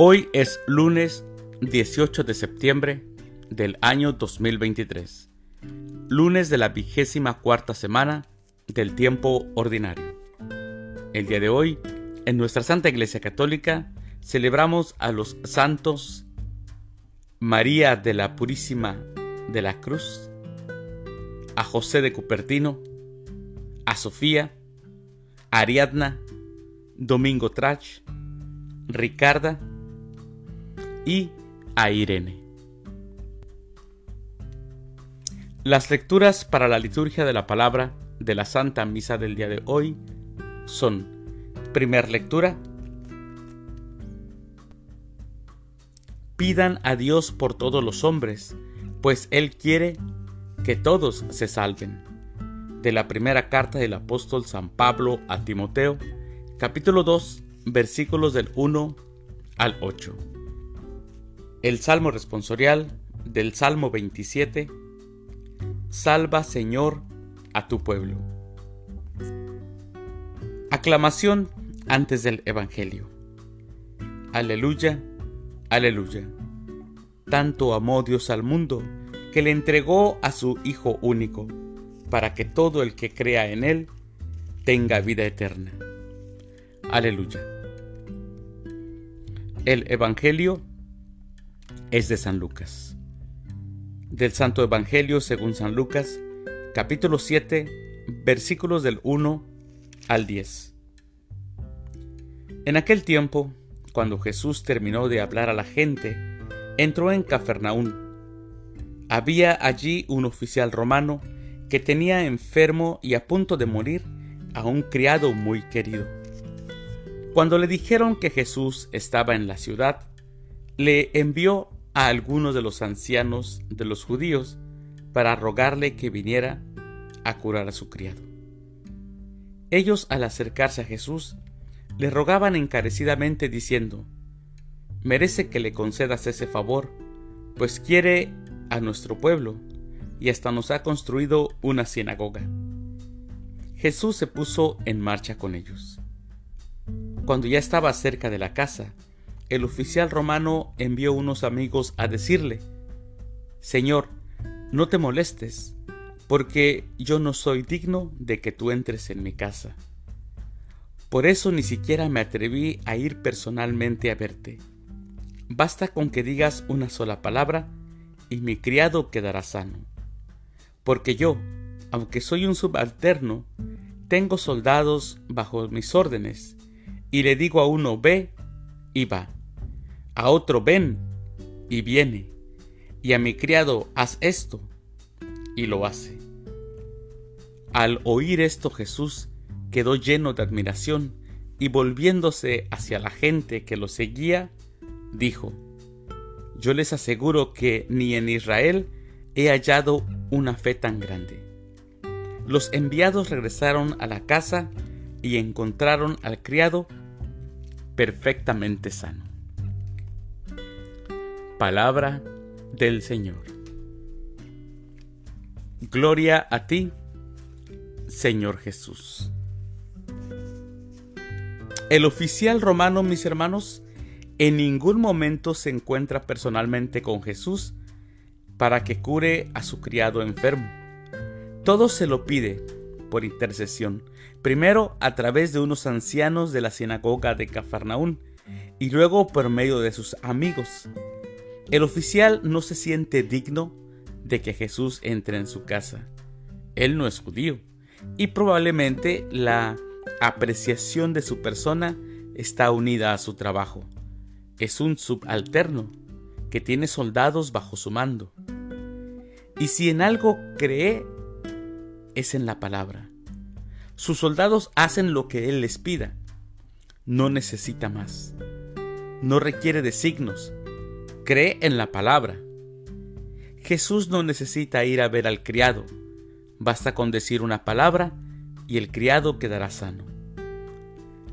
Hoy es lunes 18 de septiembre del año 2023, lunes de la vigésima cuarta semana del tiempo ordinario. El día de hoy, en nuestra Santa Iglesia Católica, celebramos a los santos María de la Purísima de la Cruz, a José de Cupertino, a Sofía, Ariadna, Domingo Trach, Ricarda y a Irene. Las lecturas para la liturgia de la palabra de la Santa Misa del día de hoy son, primer lectura, pidan a Dios por todos los hombres, pues Él quiere que todos se salven. De la primera carta del apóstol San Pablo a Timoteo, capítulo 2, versículos del 1 al 8. El Salmo responsorial del Salmo 27. Salva Señor a tu pueblo. Aclamación antes del Evangelio. Aleluya, aleluya. Tanto amó Dios al mundo que le entregó a su Hijo único, para que todo el que crea en Él tenga vida eterna. Aleluya. El Evangelio es de San Lucas. Del Santo Evangelio según San Lucas, capítulo 7, versículos del 1 al 10. En aquel tiempo, cuando Jesús terminó de hablar a la gente, entró en Cafarnaún. Había allí un oficial romano que tenía enfermo y a punto de morir a un criado muy querido. Cuando le dijeron que Jesús estaba en la ciudad, le envió a algunos de los ancianos de los judíos para rogarle que viniera a curar a su criado. Ellos al acercarse a Jesús le rogaban encarecidamente diciendo, merece que le concedas ese favor, pues quiere a nuestro pueblo y hasta nos ha construido una sinagoga. Jesús se puso en marcha con ellos. Cuando ya estaba cerca de la casa, el oficial romano envió unos amigos a decirle, Señor, no te molestes, porque yo no soy digno de que tú entres en mi casa. Por eso ni siquiera me atreví a ir personalmente a verte. Basta con que digas una sola palabra y mi criado quedará sano. Porque yo, aunque soy un subalterno, tengo soldados bajo mis órdenes, y le digo a uno ve y va, a otro ven y viene, y a mi criado haz esto y lo hace. Al oír esto Jesús quedó lleno de admiración y volviéndose hacia la gente que lo seguía, dijo, Yo les aseguro que ni en Israel he hallado una fe tan grande. Los enviados regresaron a la casa y encontraron al criado perfectamente sano. Palabra del Señor. Gloria a ti, Señor Jesús. El oficial romano, mis hermanos, en ningún momento se encuentra personalmente con Jesús para que cure a su criado enfermo. Todo se lo pide por intercesión, primero a través de unos ancianos de la sinagoga de Cafarnaún y luego por medio de sus amigos. El oficial no se siente digno de que Jesús entre en su casa. Él no es judío y probablemente la apreciación de su persona está unida a su trabajo. Es un subalterno que tiene soldados bajo su mando. Y si en algo cree, es en la palabra. Sus soldados hacen lo que Él les pida. No necesita más. No requiere de signos, cree en la palabra. Jesús no necesita ir a ver al criado, basta con decir una palabra y el criado quedará sano.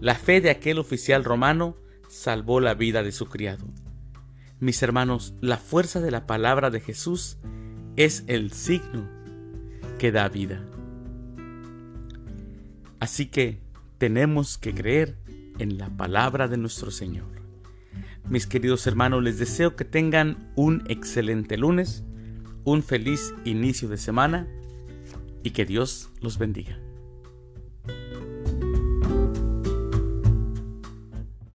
La fe de aquel oficial romano salvó la vida de su criado. Mis hermanos, la fuerza de la palabra de Jesús es el signo que da vida. Así que tenemos que creer en la palabra de nuestro Señor. Mis queridos hermanos, les deseo que tengan un excelente lunes, un feliz inicio de semana y que Dios los bendiga.